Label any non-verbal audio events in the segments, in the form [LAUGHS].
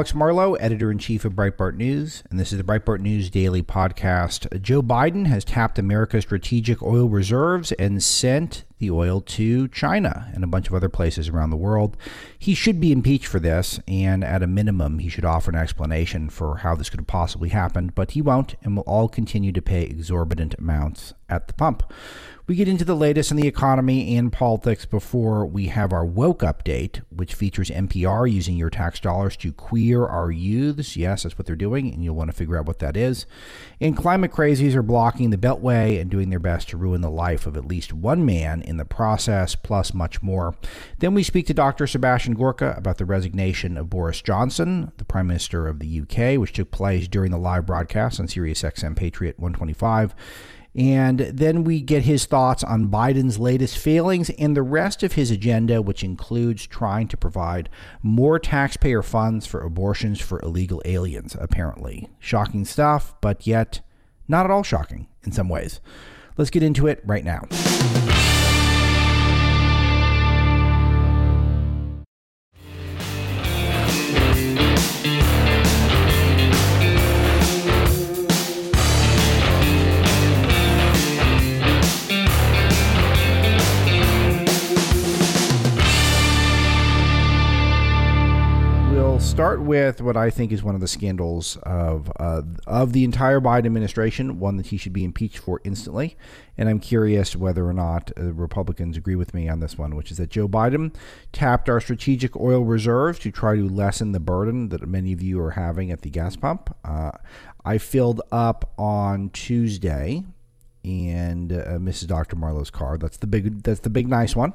Alex Marlow, editor in chief of Breitbart News, and this is the Breitbart News Daily Podcast. Joe Biden has tapped America's strategic oil reserves and sent the oil to China and a bunch of other places around the world. He should be impeached for this, and at a minimum, he should offer an explanation for how this could have possibly happened, but he won't, and we'll all continue to pay exorbitant amounts at the pump. We get into the latest in the economy and politics before we have our woke update, which features NPR using your tax dollars to queer our youths. Yes, that's what they're doing, and you'll want to figure out what that is. And climate crazies are blocking the Beltway and doing their best to ruin the life of at least one man in the process, plus much more. Then we speak to Dr. Sebastian Gorka about the resignation of Boris Johnson, the Prime Minister of the UK, which took place during the live broadcast on Sirius XM Patriot 125. And then we get his thoughts on Biden's latest failings and the rest of his agenda, which includes trying to provide more taxpayer funds for abortions for illegal aliens, apparently. Shocking stuff, but yet not at all shocking in some ways. Let's get into it right now. Start with what I think is one of the scandals of uh, of the entire Biden administration, one that he should be impeached for instantly. And I'm curious whether or not uh, Republicans agree with me on this one, which is that Joe Biden tapped our strategic oil reserves to try to lessen the burden that many of you are having at the gas pump. Uh, I filled up on Tuesday, and uh, Mrs. Dr. Marlow's car. That's the big. That's the big nice one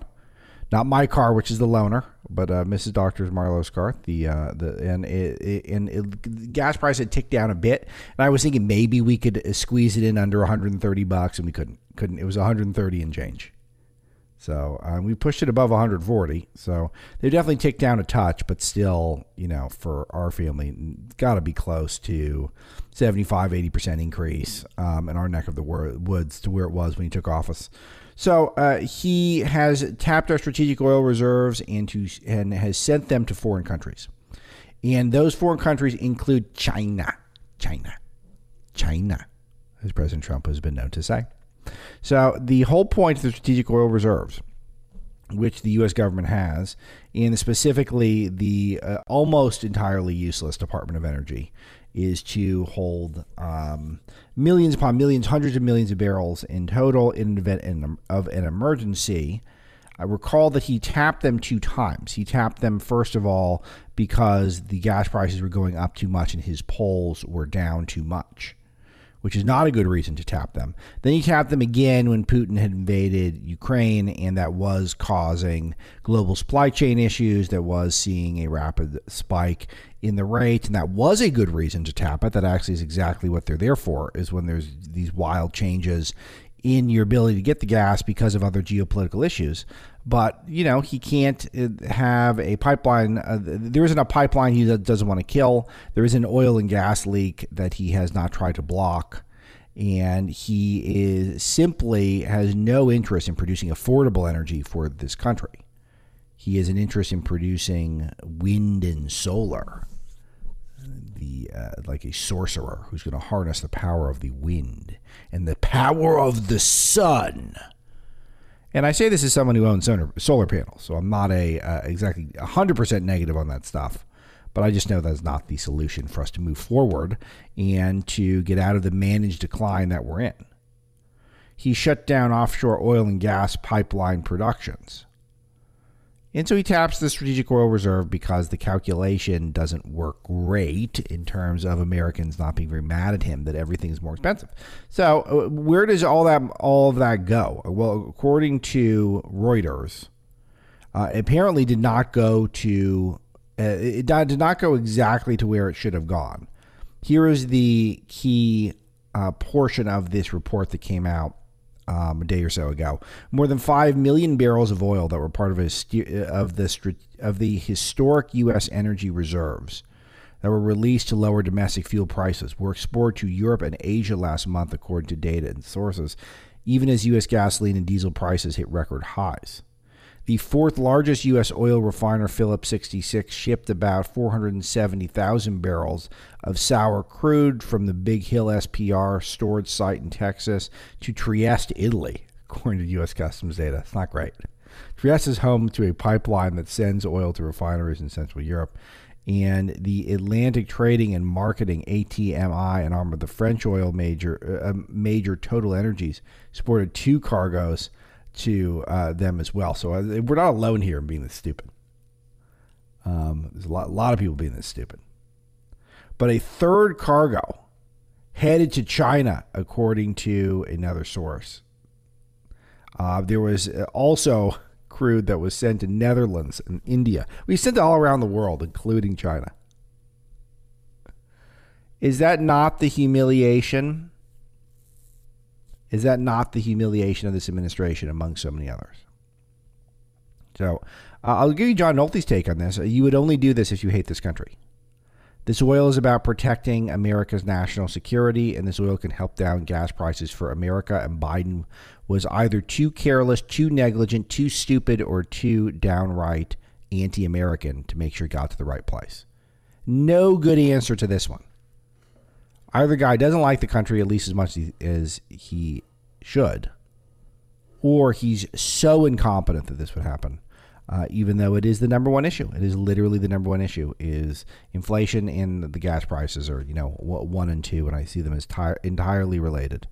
not my car, which is the loaner, but uh, Mrs. Doctor's Marlow's car. The uh, the and it, it, and it, gas price had ticked down a bit, and I was thinking maybe we could uh, squeeze it in under 130 bucks, and we couldn't. Couldn't. It was 130 and change. So uh, we pushed it above 140. So they definitely ticked down a touch, but still, you know, for our family, got to be close to 75, 80 percent increase um, in our neck of the woods to where it was when he took office. So uh, he has tapped our strategic oil reserves and, to, and has sent them to foreign countries. And those foreign countries include China. China. China, as President Trump has been known to say. So the whole point of the strategic oil reserves, which the U.S. government has, and specifically the uh, almost entirely useless Department of Energy, is to hold um, millions upon millions, hundreds of millions of barrels in total in an event of an emergency. I recall that he tapped them two times. He tapped them, first of all, because the gas prices were going up too much and his polls were down too much which is not a good reason to tap them. Then you tapped them again when Putin had invaded Ukraine, and that was causing global supply chain issues, that was seeing a rapid spike in the rate, and that was a good reason to tap it. That actually is exactly what they're there for, is when there's these wild changes in your ability to get the gas because of other geopolitical issues but you know he can't uh, have a pipeline. Uh, there isn't a pipeline he doesn't want to kill. There is an oil and gas leak that he has not tried to block, and he is simply has no interest in producing affordable energy for this country. He has an interest in producing wind and solar. The uh, like a sorcerer who's going to harness the power of the wind and the power of the sun and I say this as someone who owns solar panels, so I'm not a uh, exactly 100% negative on that stuff. But I just know that's not the solution for us to move forward and to get out of the managed decline that we're in. He shut down offshore oil and gas pipeline productions. And so he taps the strategic oil reserve because the calculation doesn't work great in terms of Americans not being very mad at him that everything's more expensive. So uh, where does all that all of that go? Well, according to Reuters, uh, apparently did not go to uh, it did not go exactly to where it should have gone. Here is the key uh, portion of this report that came out um, a day or so ago. More than five million barrels of oil that were part of a, of the of the historic U.S. energy reserves that were released to lower domestic fuel prices were exported to Europe and Asia last month, according to data and sources. Even as U.S. gasoline and diesel prices hit record highs. The fourth largest U.S. oil refiner, Phillips 66, shipped about 470,000 barrels of sour crude from the Big Hill SPR storage site in Texas to Trieste, Italy, according to U.S. Customs data. It's not great. Trieste is home to a pipeline that sends oil to refineries in Central Europe. And the Atlantic Trading and Marketing (ATMI), an arm of the French oil major, uh, major Total Energies, supported two cargoes to uh, them as well. So uh, we're not alone here in being this stupid. Um, there's a lot, a lot of people being this stupid. But a third cargo headed to China, according to another source. Uh, there was uh, also crude that was sent to Netherlands and India. We sent it all around the world, including China. Is that not the humiliation is that not the humiliation of this administration among so many others? So uh, I'll give you John Nolte's take on this. You would only do this if you hate this country. This oil is about protecting America's national security, and this oil can help down gas prices for America. And Biden was either too careless, too negligent, too stupid, or too downright anti American to make sure he got to the right place. No good answer to this one. Either guy doesn't like the country at least as much as he should, or he's so incompetent that this would happen. Uh, even though it is the number one issue, it is literally the number one issue is inflation and the gas prices are you know one and two, and I see them as entirely related.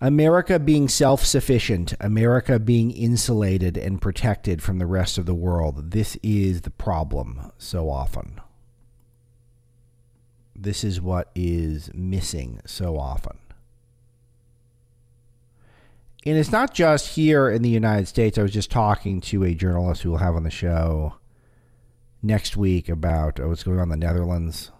America being self sufficient, America being insulated and protected from the rest of the world, this is the problem so often. This is what is missing so often. And it's not just here in the United States. I was just talking to a journalist who will have on the show next week about uh, what's going on in the Netherlands,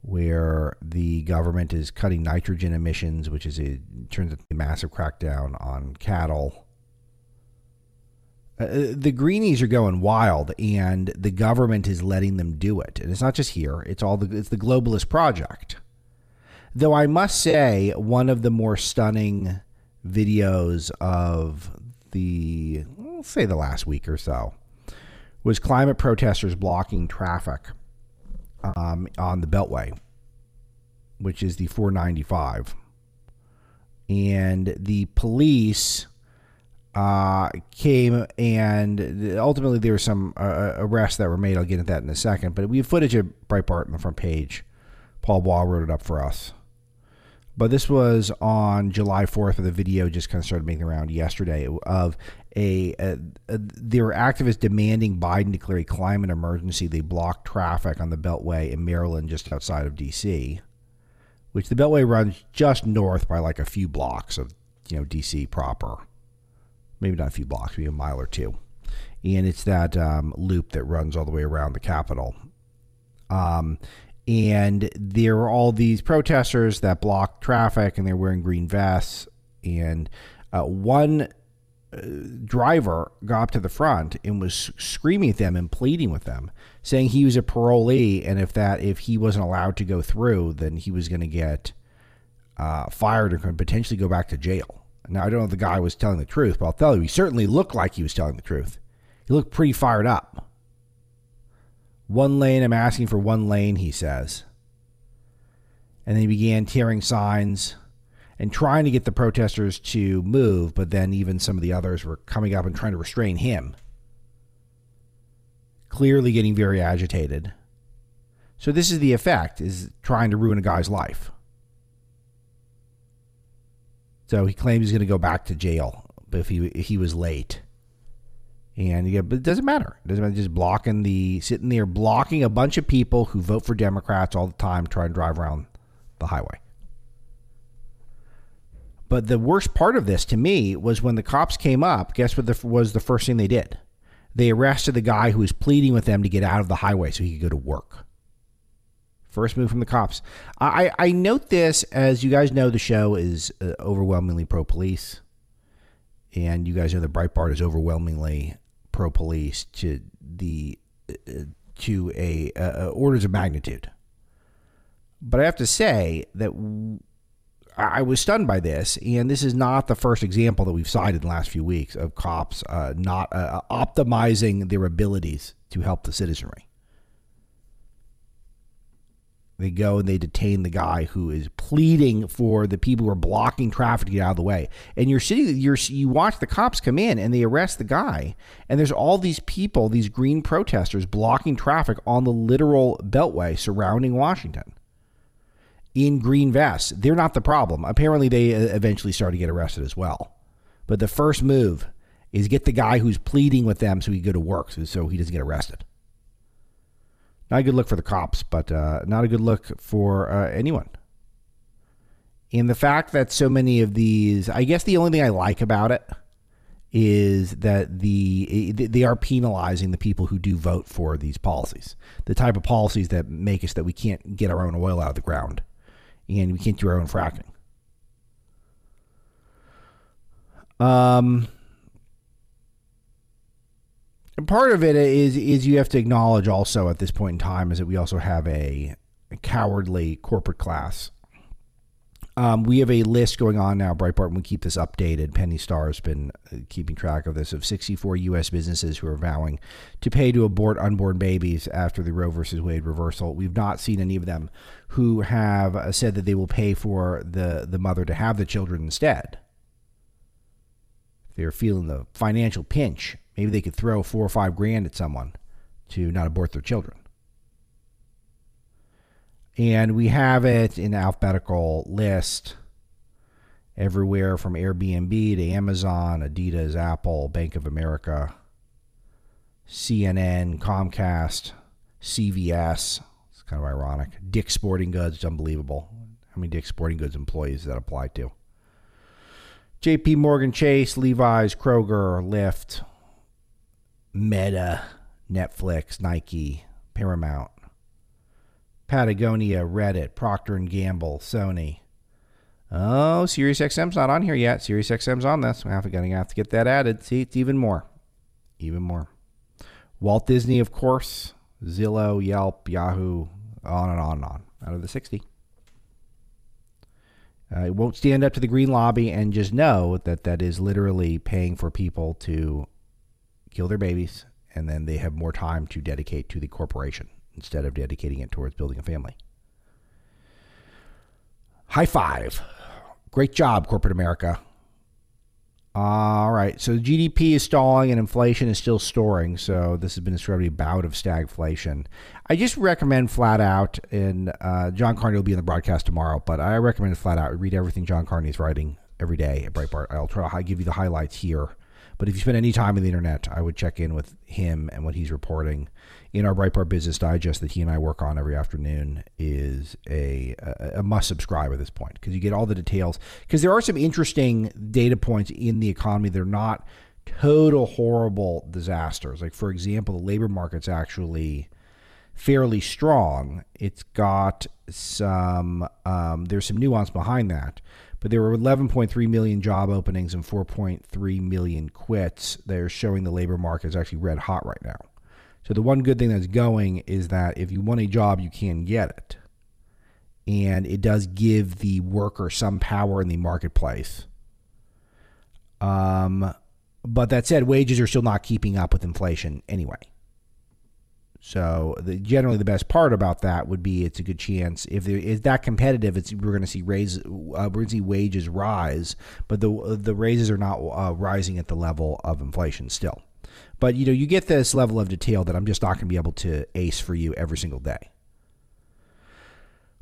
where the government is cutting nitrogen emissions, which is a turns out a massive crackdown on cattle uh, the greenies are going wild, and the government is letting them do it. And it's not just here; it's all the it's the globalist project. Though I must say, one of the more stunning videos of the we'll say the last week or so was climate protesters blocking traffic um, on the Beltway, which is the 495, and the police uh, came and ultimately there were some uh, uh, arrests that were made. I'll get into that in a second. But we have footage of Breitbart on the front page. Paul Bois wrote it up for us. But this was on July 4th, the video just kind of started making around yesterday of a, a, a there were activists demanding Biden declare a climate emergency. They blocked traffic on the Beltway in Maryland, just outside of D.C., which the Beltway runs just north by like a few blocks of you know D.C. proper maybe not a few blocks, maybe a mile or two. And it's that um, loop that runs all the way around the Capitol. Um, and there are all these protesters that block traffic and they're wearing green vests. And uh, one uh, driver got up to the front and was screaming at them and pleading with them, saying he was a parolee and if that if he wasn't allowed to go through, then he was going to get uh, fired or could potentially go back to jail. Now, I don't know if the guy was telling the truth, but I'll tell you, he certainly looked like he was telling the truth. He looked pretty fired up. One lane, I'm asking for one lane, he says. And then he began tearing signs and trying to get the protesters to move, but then even some of the others were coming up and trying to restrain him. Clearly getting very agitated. So this is the effect, is trying to ruin a guy's life. So he claims he's going to go back to jail if he if he was late. And yeah, but it doesn't matter. It doesn't matter. Just blocking the sitting there blocking a bunch of people who vote for Democrats all the time, try and drive around the highway. But the worst part of this to me was when the cops came up. Guess what the, was the first thing they did? They arrested the guy who was pleading with them to get out of the highway so he could go to work. First move from the cops. I, I note this as you guys know the show is uh, overwhelmingly pro police, and you guys know the Breitbart is overwhelmingly pro police to the uh, to a uh, orders of magnitude. But I have to say that I was stunned by this, and this is not the first example that we've cited in the last few weeks of cops uh, not uh, optimizing their abilities to help the citizenry. They go and they detain the guy who is pleading for the people who are blocking traffic to get out of the way. And you're sitting, you're you watch the cops come in and they arrest the guy, and there's all these people, these green protesters blocking traffic on the literal beltway surrounding Washington in green vests. They're not the problem. Apparently, they uh, eventually start to get arrested as well. But the first move is get the guy who's pleading with them so he can go to work, so he doesn't get arrested. Not a good look for the cops, but uh, not a good look for uh, anyone. And the fact that so many of these, I guess the only thing I like about it is that the they are penalizing the people who do vote for these policies, the type of policies that make us that we can't get our own oil out of the ground, and we can't do our own fracking. Um, and part of it is is you have to acknowledge also at this point in time is that we also have a, a cowardly corporate class. Um, we have a list going on now, Breitbart, and we keep this updated. Penny Starr has been uh, keeping track of this of 64 U.S. businesses who are vowing to pay to abort unborn babies after the Roe versus Wade reversal. We've not seen any of them who have uh, said that they will pay for the, the mother to have the children instead. They're feeling the financial pinch Maybe they could throw four or five grand at someone to not abort their children. And we have it in alphabetical list everywhere from Airbnb to Amazon, Adidas, Apple, Bank of America, CNN, Comcast, CVS. It's kind of ironic. Dick's Sporting Goods, unbelievable. How many Dick's Sporting Goods employees that apply to? JP Morgan Chase, Levi's, Kroger, Lyft, Meta, Netflix, Nike, Paramount, Patagonia, Reddit, Procter and Gamble, Sony. Oh, SiriusXM's not on here yet. SiriusXM's on this. We're to have to get that added. See, it's even more. Even more. Walt Disney, of course, Zillow, Yelp, Yahoo, on and on and on. Out of the 60. Uh, it won't stand up to the Green Lobby and just know that that is literally paying for people to kill their babies, and then they have more time to dedicate to the corporation instead of dedicating it towards building a family. High five. Great job, corporate America. All right. So GDP is stalling and inflation is still soaring. So this has been a sort of bout of stagflation. I just recommend flat out, and uh, John Carney will be in the broadcast tomorrow, but I recommend flat out read everything John Carney is writing every day at Breitbart. I'll try to give you the highlights here but if you spend any time on the internet, I would check in with him and what he's reporting in our Breitbart Business Digest that he and I work on every afternoon is a, a, a must subscribe at this point because you get all the details. Because there are some interesting data points in the economy that are not total horrible disasters. Like, for example, the labor market's actually fairly strong. It's got some, um, there's some nuance behind that but there were 11.3 million job openings and 4.3 million quits. They're showing the labor market is actually red hot right now. So the one good thing that's going is that if you want a job, you can get it. And it does give the worker some power in the marketplace. Um, but that said, wages are still not keeping up with inflation anyway. So the, generally, the best part about that would be it's a good chance if there is that competitive. It's we're going to see raise uh, we're going to see wages rise, but the the raises are not uh, rising at the level of inflation still. But you know you get this level of detail that I'm just not going to be able to ace for you every single day.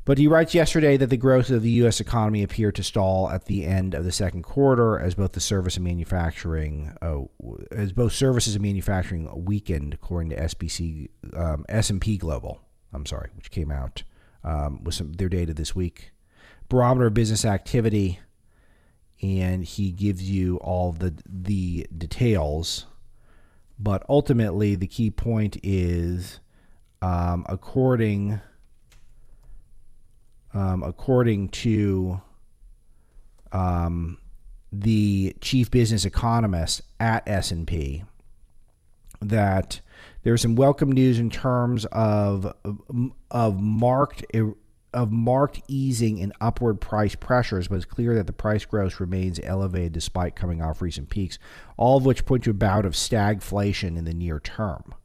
But he writes yesterday that the growth of the U.S. economy appeared to stall at the end of the second quarter as both the service and manufacturing, oh, as both services and manufacturing weakened, according to SBC, um, S&P Global. I'm sorry, which came out um, with some their data this week. Barometer of business activity, and he gives you all the the details. But ultimately, the key point is, um, according um, according to um, the chief business economist at S&P, that there's some welcome news in terms of of marked of marked easing in upward price pressures, but it's clear that the price growth remains elevated despite coming off recent peaks, all of which point to a bout of stagflation in the near term.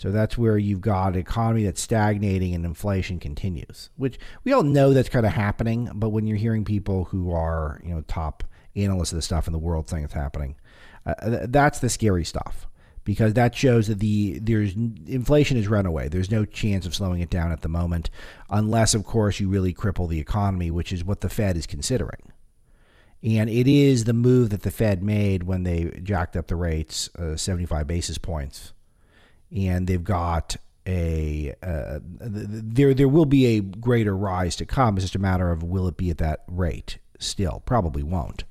So that's where you've got an economy that's stagnating and inflation continues, which we all know that's kind of happening. But when you're hearing people who are, you know, top analysts of the stuff in the world saying it's happening, uh, that's the scary stuff because that shows that the there's inflation is runaway. There's no chance of slowing it down at the moment, unless, of course, you really cripple the economy, which is what the Fed is considering. And it is the move that the Fed made when they jacked up the rates uh, 75 basis points and they've got a uh, there there will be a greater rise to come. It's just a matter of will it be at that rate? Still, probably won't.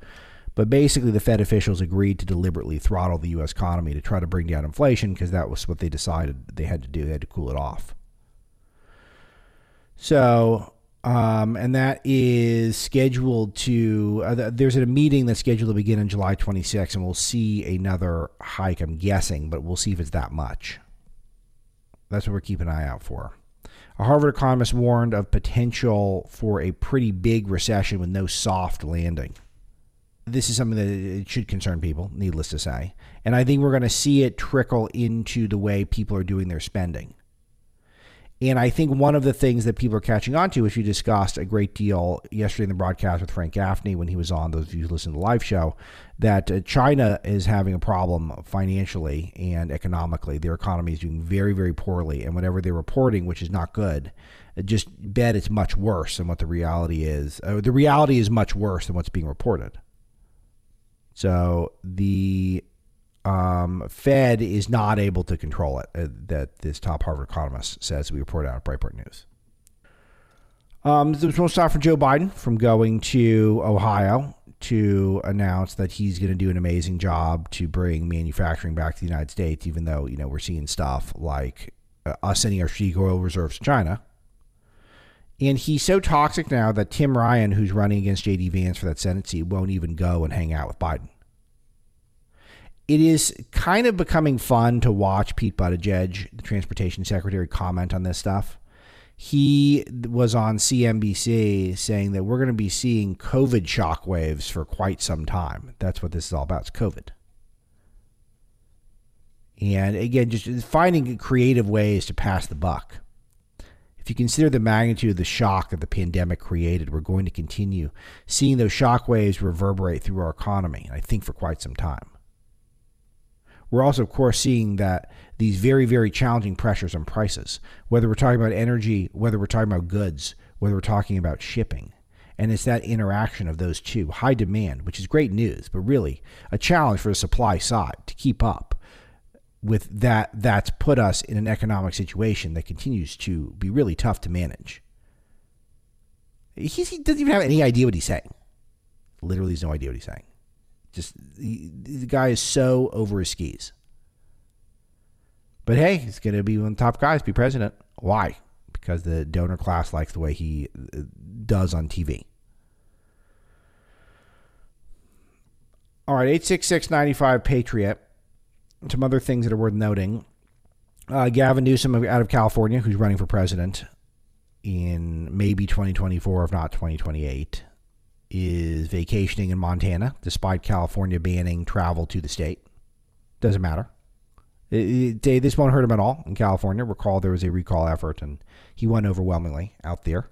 But basically, the Fed officials agreed to deliberately throttle the U.S. economy to try to bring down inflation because that was what they decided they had to do. They had to cool it off. So, um, and that is scheduled to, uh, there's a meeting that's scheduled to begin on July 26, and we'll see another hike, I'm guessing, but we'll see if it's that much. That's what we're keeping an eye out for. A Harvard economist warned of potential for a pretty big recession with no soft landing. This is something that should concern people, needless to say. And I think we're going to see it trickle into the way people are doing their spending. And I think one of the things that people are catching on to, which we discussed a great deal yesterday in the broadcast with Frank Gaffney when he was on, those of you who listen to the live show, that uh, China is having a problem financially and economically. Their economy is doing very, very poorly. And whatever they're reporting, which is not good, uh, just bet it's much worse than what the reality is. Uh, the reality is much worse than what's being reported. So the um, Fed is not able to control it, uh, that this top Harvard economist says we report out at Breitbart News. Um, there's no stop for Joe Biden from going to Ohio to announce that he's going to do an amazing job to bring manufacturing back to the United States, even though, you know, we're seeing stuff like uh, us sending our strategic oil reserves to China. And he's so toxic now that Tim Ryan, who's running against J.D. Vance for that Senate seat, won't even go and hang out with Biden it is kind of becoming fun to watch Pete Buttigieg, the transportation secretary, comment on this stuff. He was on CNBC saying that we're going to be seeing COVID shockwaves for quite some time. That's what this is all about. It's COVID. And again, just finding creative ways to pass the buck. If you consider the magnitude of the shock that the pandemic created, we're going to continue seeing those shockwaves reverberate through our economy, I think for quite some time. We're also, of course, seeing that these very, very challenging pressures on prices, whether we're talking about energy, whether we're talking about goods, whether we're talking about shipping. And it's that interaction of those two high demand, which is great news, but really a challenge for the supply side to keep up with that. That's put us in an economic situation that continues to be really tough to manage. He's, he doesn't even have any idea what he's saying. Literally, has no idea what he's saying. Just he, the guy is so over his skis. But hey, he's going to be one of the top guys, be president. Why? Because the donor class likes the way he uh, does on TV. All right, 866 95 Patriot. Some other things that are worth noting. Uh, Gavin Newsom out of California, who's running for president in maybe 2024, if not 2028 is vacationing in Montana, despite California banning travel to the state. Doesn't matter. It, it, this won't hurt him at all in California. Recall there was a recall effort, and he won overwhelmingly out there.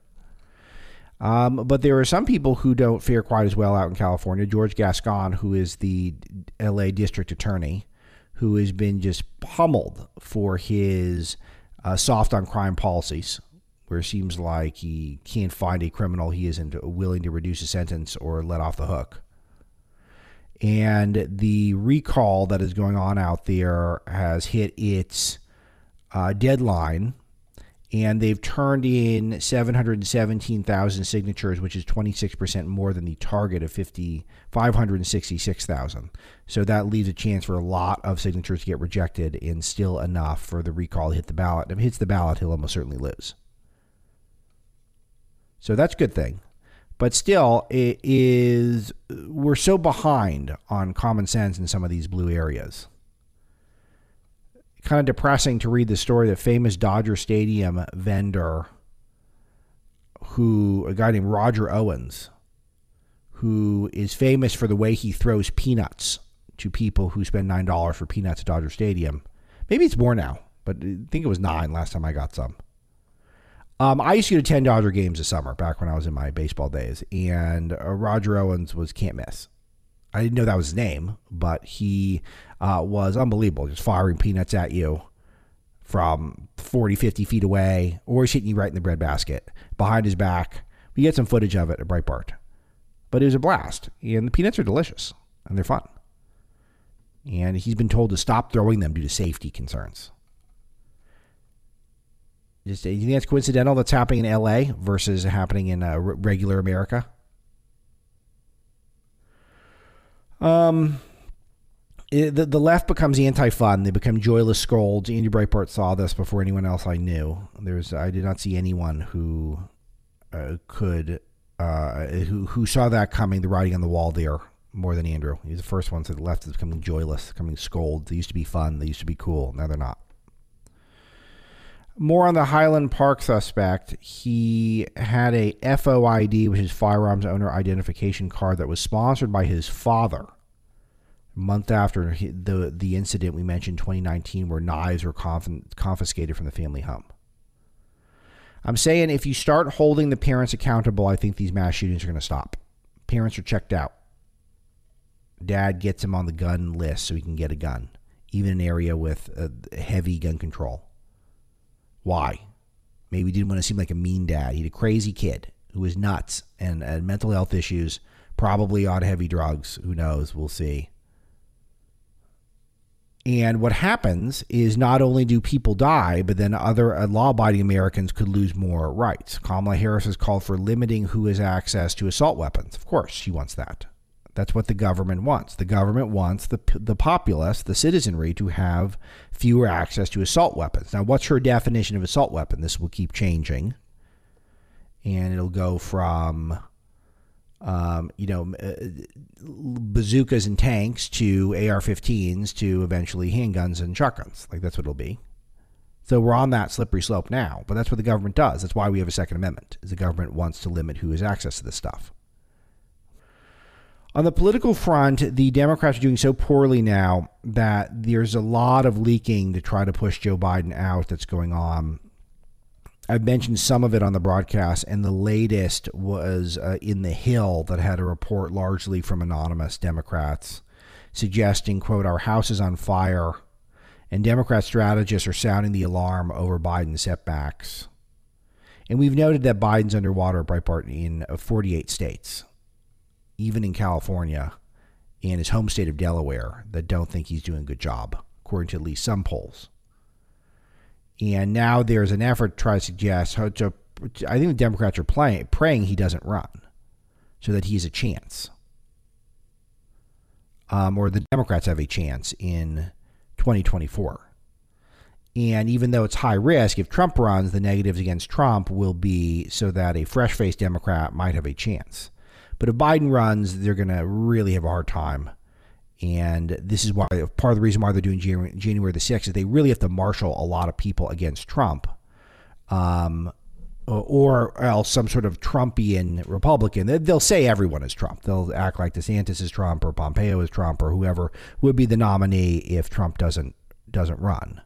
Um, but there are some people who don't fare quite as well out in California. George Gascon, who is the LA district attorney, who has been just pummeled for his uh, soft on crime policies where it seems like he can't find a criminal he isn't willing to reduce a sentence or let off the hook. And the recall that is going on out there has hit its uh, deadline, and they've turned in 717,000 signatures, which is 26% more than the target of 50, 566,000. So that leaves a chance for a lot of signatures to get rejected and still enough for the recall to hit the ballot. If it hits the ballot, he'll almost certainly lose. So that's a good thing. But still, it is we're so behind on common sense in some of these blue areas. Kind of depressing to read the story that famous Dodger Stadium vendor who a guy named Roger Owens, who is famous for the way he throws peanuts to people who spend nine dollars for peanuts at Dodger Stadium. Maybe it's more now, but I think it was nine last time I got some. Um, I used to ten Dodger games this summer back when I was in my baseball days, and uh, Roger Owens was can't miss. I didn't know that was his name, but he uh, was unbelievable, just firing peanuts at you from 40, 50 feet away, or he's hitting you right in the breadbasket behind his back. We get some footage of it at Breitbart. But it was a blast. And the peanuts are delicious and they're fun. And he's been told to stop throwing them due to safety concerns. Just, you think that's coincidental that's happening in LA versus happening in uh, regular America? Um, it, the, the left becomes anti-fun. They become joyless scolds. Andy Breitbart saw this before anyone else I knew. There's I did not see anyone who uh, could uh, who who saw that coming, the writing on the wall there more than Andrew. He's the first one to the left is becoming joyless, becoming scolds. They used to be fun. They used to be cool. Now they're not. More on the Highland Park suspect. He had a FOID, which is firearms owner identification card, that was sponsored by his father A month after the the incident we mentioned 2019 where knives were conf- confiscated from the family home. I'm saying if you start holding the parents accountable, I think these mass shootings are going to stop. Parents are checked out. Dad gets him on the gun list so he can get a gun, even in an area with uh, heavy gun control. Why? Maybe he didn't want to seem like a mean dad. He had a crazy kid who was nuts and had mental health issues, probably on heavy drugs. Who knows? We'll see. And what happens is not only do people die, but then other uh, law abiding Americans could lose more rights. Kamala Harris has called for limiting who has access to assault weapons. Of course, she wants that. That's what the government wants. The government wants the, the populace, the citizenry, to have fewer access to assault weapons. Now, what's her definition of assault weapon? This will keep changing. And it'll go from um, you know, uh, bazookas and tanks to AR-15s to eventually handguns and shotguns. Like that's what it'll be. So we're on that slippery slope now, but that's what the government does. That's why we have a Second Amendment. Is the government wants to limit who has access to this stuff. On the political front, the Democrats are doing so poorly now that there's a lot of leaking to try to push Joe Biden out that's going on. I've mentioned some of it on the broadcast, and the latest was uh, in the Hill that had a report largely from anonymous Democrats suggesting, "quote Our house is on fire," and Democrat strategists are sounding the alarm over Biden's setbacks. And we've noted that Biden's underwater at Breitbart in uh, 48 states, even in California, and his home state of Delaware, that don't think he's doing a good job, according to at least some polls. And now there's an effort to try to suggest, how to, I think the Democrats are playing, praying he doesn't run so that he has a chance. Um, or the Democrats have a chance in 2024. And even though it's high risk, if Trump runs, the negatives against Trump will be so that a fresh faced Democrat might have a chance. But if Biden runs, they're going to really have a hard time and this is why part of the reason why they're doing January, the 6th is they really have to marshal a lot of people against Trump. Um, or else some sort of Trumpian Republican. They'll say everyone is Trump. They'll act like DeSantis is Trump or Pompeo is Trump or whoever would be the nominee if Trump doesn't doesn't run.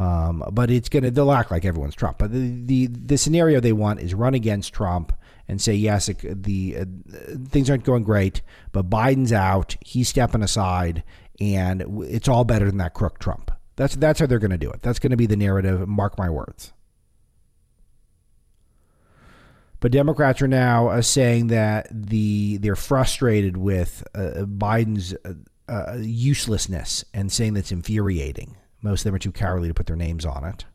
Um, but it's gonna they'll act like everyone's Trump. But the, the the scenario they want is run against Trump and say yes, it, the uh, things aren't going great, but Biden's out, he's stepping aside, and it's all better than that crook Trump. That's that's how they're going to do it. That's going to be the narrative. Mark my words. But Democrats are now uh, saying that the they're frustrated with uh, Biden's uh, uh uselessness and saying that's infuriating. Most of them are too cowardly to put their names on it.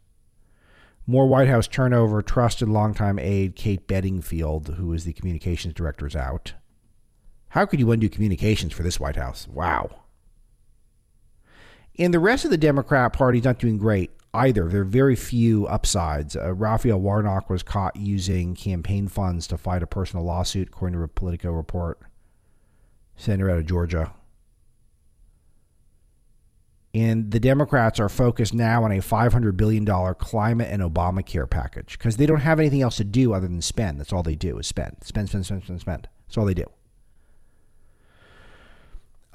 More White House turnover. Trusted longtime aide Kate Bedingfield, who is the communications director, is out. How could you undo communications for this White House? Wow. And the rest of the Democrat Party is not doing great either. There are very few upsides. Uh, Raphael Warnock was caught using campaign funds to fight a personal lawsuit, according to a Politico report. Senator out of Georgia. And the Democrats are focused now on a $500 billion climate and Obamacare package because they don't have anything else to do other than spend. That's all they do is spend, spend, spend, spend, spend, spend. That's all they do.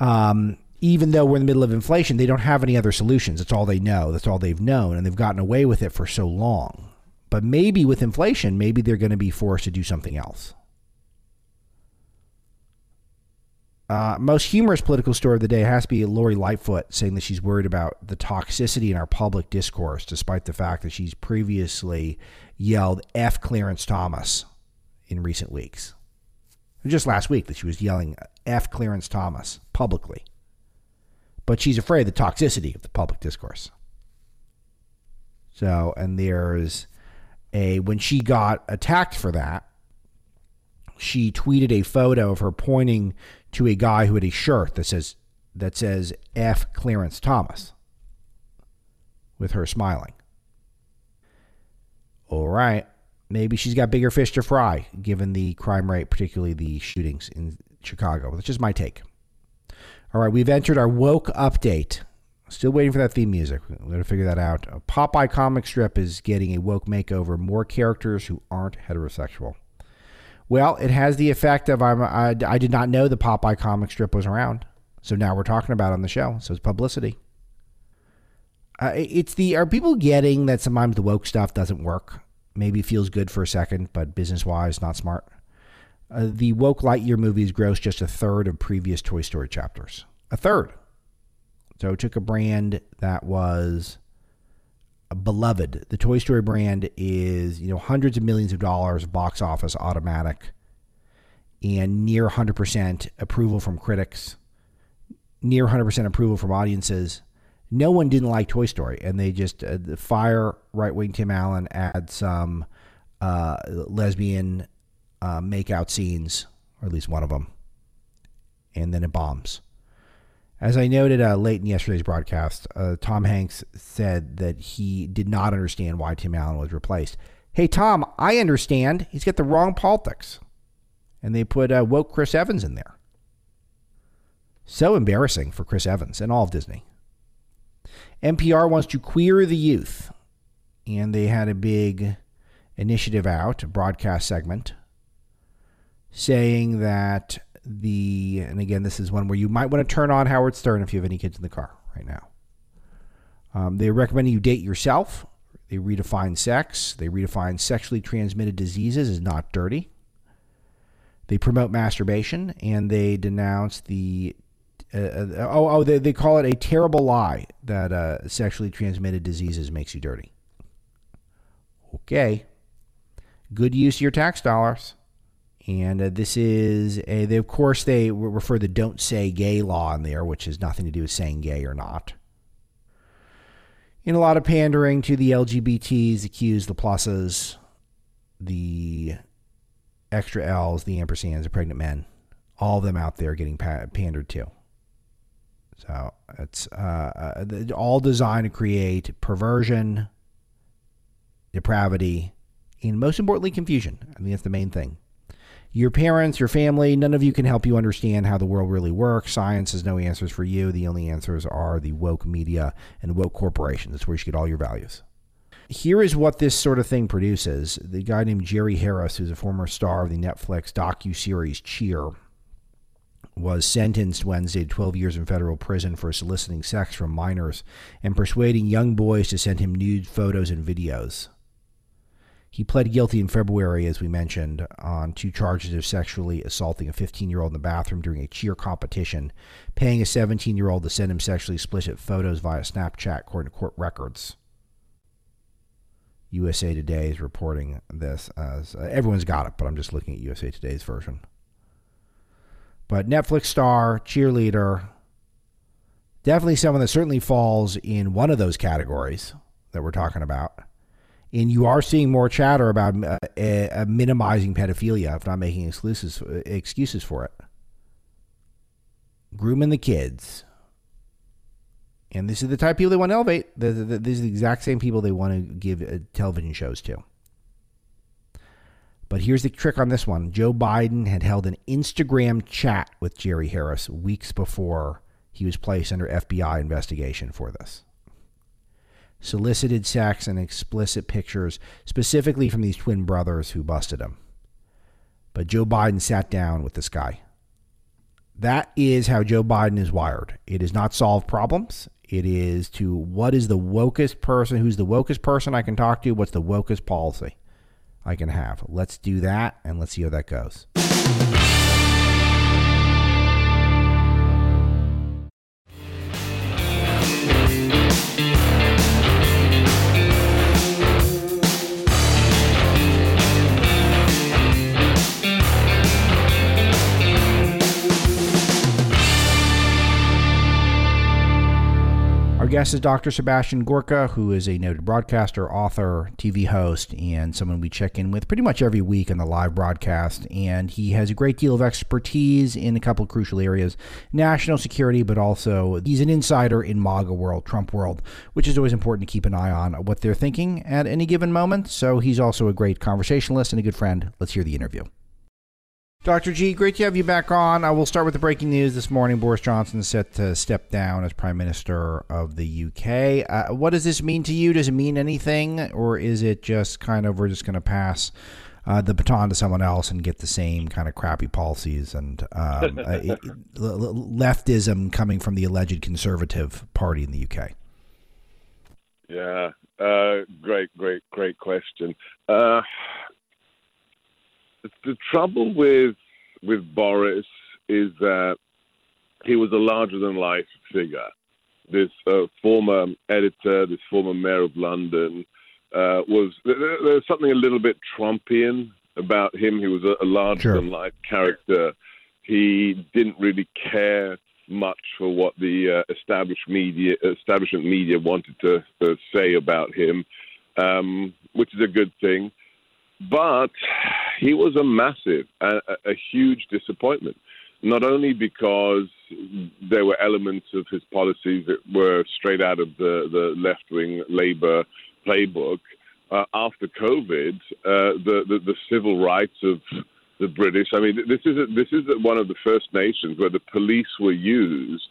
Um, even though we're in the middle of inflation, they don't have any other solutions. That's all they know. That's all they've known. And they've gotten away with it for so long. But maybe with inflation, maybe they're going to be forced to do something else. Uh, most humorous political story of the day has to be Lori Lightfoot saying that she's worried about the toxicity in our public discourse, despite the fact that she's previously yelled F. Clarence Thomas in recent weeks. Just last week that she was yelling F. Clarence Thomas publicly. But she's afraid of the toxicity of the public discourse. So, and there's a, when she got attacked for that, she tweeted a photo of her pointing to a guy who had a shirt that says that says F Clarence Thomas with her smiling. All right. Maybe she's got bigger fish to fry given the crime rate, particularly the shootings in Chicago. That's just my take. All right, we've entered our woke update. Still waiting for that theme music. We're going to figure that out. A Popeye comic strip is getting a woke makeover. More characters who aren't heterosexual. Well, it has the effect of I'm, I, I did not know the Popeye comic strip was around. So now we're talking about it on the show. So it's publicity. Uh, it's the are people getting that sometimes the woke stuff doesn't work? Maybe feels good for a second, but business wise, not smart. Uh, the woke Lightyear movies grossed just a third of previous Toy Story chapters. A third. So it took a brand that was beloved. The Toy Story brand is, you know, hundreds of millions of dollars box office automatic and near 100% approval from critics, near 100% approval from audiences. No one didn't like Toy Story, and they just uh, fire right wing Tim Allen, add some uh, lesbian uh, makeout scenes, or at least one of them, and then it bombs. As I noted uh, late in yesterday's broadcast, uh, Tom Hanks said that he did not understand why Tim Allen was replaced. Hey, Tom, I understand. He's got the wrong politics. And they put uh, woke Chris Evans in there. So embarrassing for Chris Evans and all of Disney. NPR wants to queer the youth. And they had a big initiative out, a broadcast segment, saying that the and again this is one where you might want to turn on Howard Stern if you have any kids in the car right now. Um, they recommend you date yourself. They redefine sex. They redefine sexually transmitted diseases as not dirty. They promote masturbation and they denounce the uh, uh, oh oh they, they call it a terrible lie that uh, sexually transmitted diseases makes you dirty. Okay, good use of your tax dollars. And uh, this is, a, they, of course, they refer the don't say gay law in there, which has nothing to do with saying gay or not. In a lot of pandering to the LGBTs, the Qs, the pluses, the extra L's, the ampersands, the pregnant men, all of them out there getting pandered to. So it's uh, uh all designed to create perversion, depravity, and most importantly, confusion. I think that's the main thing your parents, your family, none of you can help you understand how the world really works. Science has no answers for you. The only answers are the woke media and woke corporations. That's where you get all your values. Here is what this sort of thing produces. The guy named Jerry Harris, who's a former star of the Netflix docu-series Cheer, was sentenced Wednesday to 12 years in federal prison for soliciting sex from minors and persuading young boys to send him nude photos and videos. He pled guilty in February, as we mentioned, on two charges of sexually assaulting a 15 year old in the bathroom during a cheer competition, paying a 17 year old to send him sexually explicit photos via Snapchat, according to court records. USA Today is reporting this as uh, everyone's got it, but I'm just looking at USA Today's version. But Netflix star, cheerleader, definitely someone that certainly falls in one of those categories that we're talking about and you are seeing more chatter about uh, uh, minimizing pedophilia, if not making excuses excuses for it. Grooming the kids, and this is the type of people they want to elevate. The, the, the, these are the exact same people they want to give uh, television shows to. But here's the trick on this one: Joe Biden had held an Instagram chat with Jerry Harris weeks before he was placed under FBI investigation for this. Solicited sex and explicit pictures, specifically from these twin brothers who busted him. But Joe Biden sat down with this guy. That is how Joe Biden is wired. It is not solve problems. It is to what is the wokest person, who's the wokest person I can talk to, what's the wokest policy I can have. Let's do that and let's see how that goes. Guest is Dr. Sebastian Gorka, who is a noted broadcaster, author, TV host, and someone we check in with pretty much every week in the live broadcast. And he has a great deal of expertise in a couple of crucial areas national security, but also he's an insider in MAGA world, Trump world, which is always important to keep an eye on what they're thinking at any given moment. So he's also a great conversationalist and a good friend. Let's hear the interview. Dr. G, great to have you back on. I will start with the breaking news this morning. Boris Johnson is set to step down as Prime Minister of the UK. Uh, what does this mean to you? Does it mean anything, or is it just kind of we're just going to pass uh, the baton to someone else and get the same kind of crappy policies and um, uh, [LAUGHS] leftism coming from the alleged Conservative Party in the UK? Yeah, uh, great, great, great question. Uh, the trouble with with Boris is that he was a larger than life figure. This uh, former editor, this former mayor of London, uh, was there's something a little bit Trumpian about him. He was a, a larger than life character. He didn't really care much for what the uh, established media, establishment media wanted to, to say about him, um, which is a good thing. But he was a massive, a, a huge disappointment. Not only because there were elements of his policies that were straight out of the, the left wing Labour playbook. Uh, after COVID, uh, the, the, the civil rights of the British. I mean, this is a, this is one of the first nations where the police were used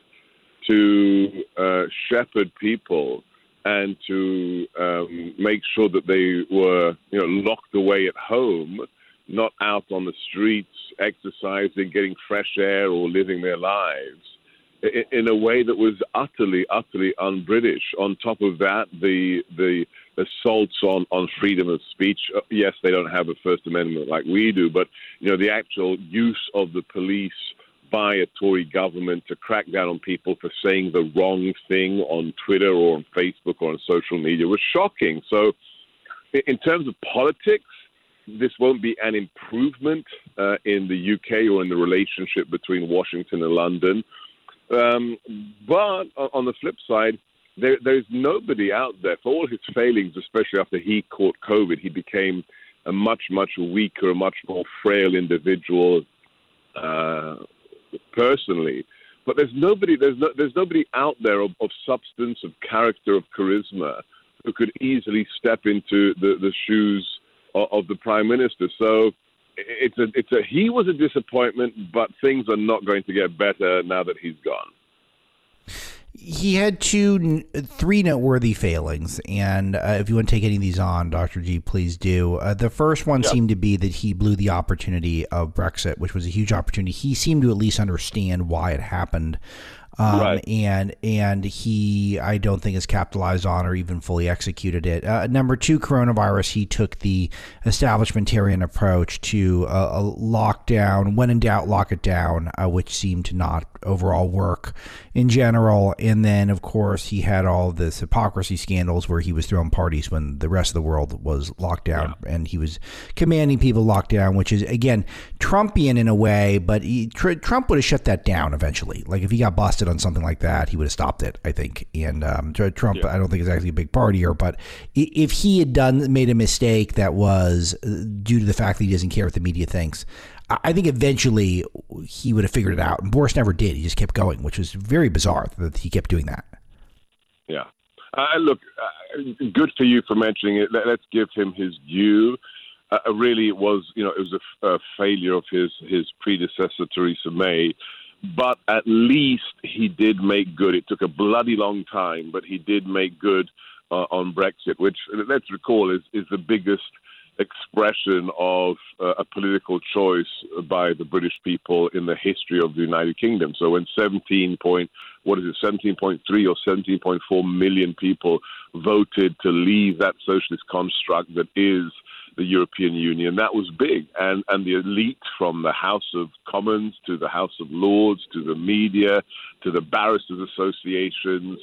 to uh, shepherd people and to um, make sure that they were, you know, locked away at home, not out on the streets exercising, getting fresh air, or living their lives in a way that was utterly, utterly un-British. On top of that, the the assaults on, on freedom of speech. Uh, yes, they don't have a First Amendment like we do, but you know the actual use of the police by a Tory government to crack down on people for saying the wrong thing on Twitter or on Facebook or on social media was shocking. So, in terms of politics, this won't be an improvement uh, in the UK or in the relationship between Washington and London. Um, but on the flip side, there, there's nobody out there, for all his failings, especially after he caught COVID, he became a much, much weaker, much more frail individual. Uh, personally. But there's nobody, there's no, there's nobody out there of, of substance, of character, of charisma who could easily step into the, the shoes of, of the prime minister. So it's a, it's a, he was a disappointment, but things are not going to get better now that he's gone he had two, three noteworthy failings, and uh, if you want to take any of these on, Doctor G, please do. Uh, the first one yep. seemed to be that he blew the opportunity of Brexit, which was a huge opportunity. He seemed to at least understand why it happened. Um, right. and and he I don't think has capitalized on or even fully executed it. Uh, number two, coronavirus. He took the establishmentarian approach to a, a lockdown. When in doubt, lock it down, uh, which seemed to not overall work in general. And then, of course, he had all this hypocrisy scandals where he was throwing parties when the rest of the world was locked down, yeah. and he was commanding people locked down, which is again Trumpian in a way. But he, tr- Trump would have shut that down eventually. Like if he got busted on something like that, he would have stopped it. I think. And um, Trump, yeah. I don't think is actually a big partier, but if he had done made a mistake that was uh, due to the fact that he doesn't care what the media thinks, I think eventually he would have figured it out. And Boris never did. He just kept going, which was very bizarre that he kept doing that. Yeah. Uh, look, uh, good for you for mentioning it. Let, us give him his due. Uh, uh, really, it was you know it was a, a, failure of his his predecessor Theresa May, but at least he did make good. It took a bloody long time, but he did make good uh, on Brexit, which let's recall is is the biggest expression of uh, a political choice by the British people in the history of the United Kingdom. So when 17 point, what is it, 17.3 or 17.4 million people voted to leave that socialist construct that is the European Union. That was big. And, and the elite from the House of Commons to the House of Lords to the media to the barristers associations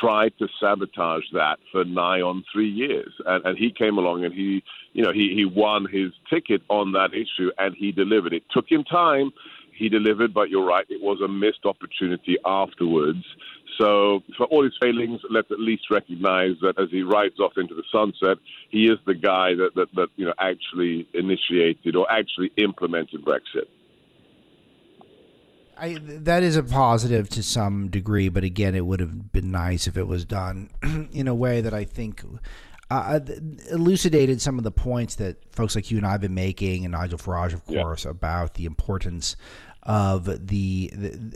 tried to sabotage that for nigh on three years. And, and he came along and he, you know, he, he won his ticket on that issue and he delivered. It took him time. He delivered, but you're right, it was a missed opportunity afterwards. So, for all his failings, let's at least recognize that as he rides off into the sunset, he is the guy that, that, that you know actually initiated or actually implemented Brexit. I, that is a positive to some degree, but again, it would have been nice if it was done [CLEARS THROAT] in a way that I think uh, uh elucidated some of the points that folks like you and I have been making, and Nigel Farage, of course, yeah. about the importance of the,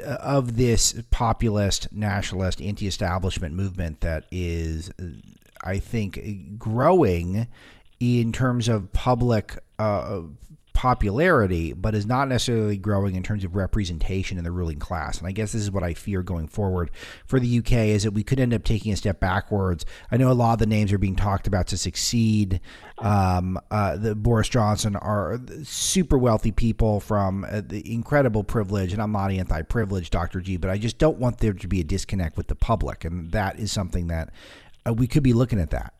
of this populist, nationalist, anti-establishment movement that is, I think, growing in terms of public uh, popularity, but is not necessarily growing in terms of representation in the ruling class. And I guess this is what I fear going forward for the UK is that we could end up taking a step backwards. I know a lot of the names are being talked about to succeed. Um, uh, the Boris Johnson are super wealthy people from uh, the incredible privilege, and I'm not anti-privilege, Dr. G, but I just don't want there to be a disconnect with the public, and that is something that uh, we could be looking at that.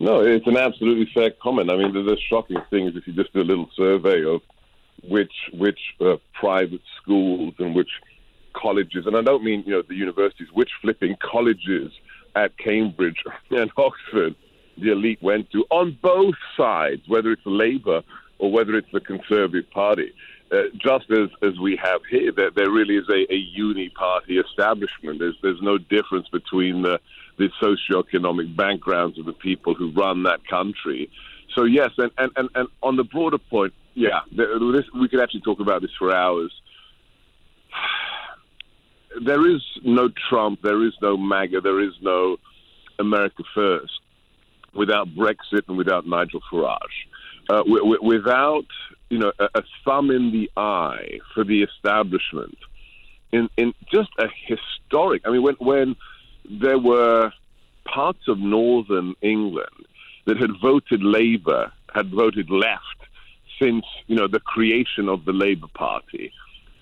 No, it's an absolutely fair comment. I mean, the, the shocking thing is if you just do a little survey of which which uh, private schools and which colleges, and I don't mean you know the universities, which flipping colleges at Cambridge [LAUGHS] and Oxford the elite went to on both sides, whether it's Labour or whether it's the Conservative Party. Uh, just as, as we have here, there, there really is a, a uni-party establishment. There's, there's no difference between the, the socioeconomic backgrounds of the people who run that country. So yes, and, and, and, and on the broader point, yeah, this, we could actually talk about this for hours. [SIGHS] There is no Trump, there is no MAGA, there is no America First without Brexit and without Nigel Farage. Uh, w- w- without you know, a, a thumb in the eye for the establishment in, in just a historic. I mean, when when there were parts of northern England that had voted Labour, had voted left since you know the creation of the Labour Party,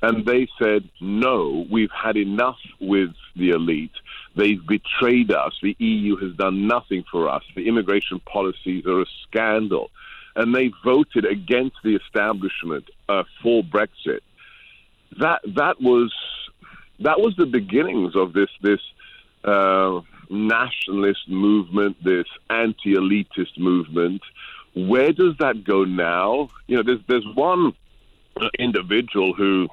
and they said no, we've had enough with the elite. They've betrayed us. The EU has done nothing for us. The immigration policies are a scandal and they voted against the establishment uh, for Brexit. That that was that was the beginnings of this this uh, nationalist movement, this anti-elitist movement. Where does that go now? You know, there's there's one individual who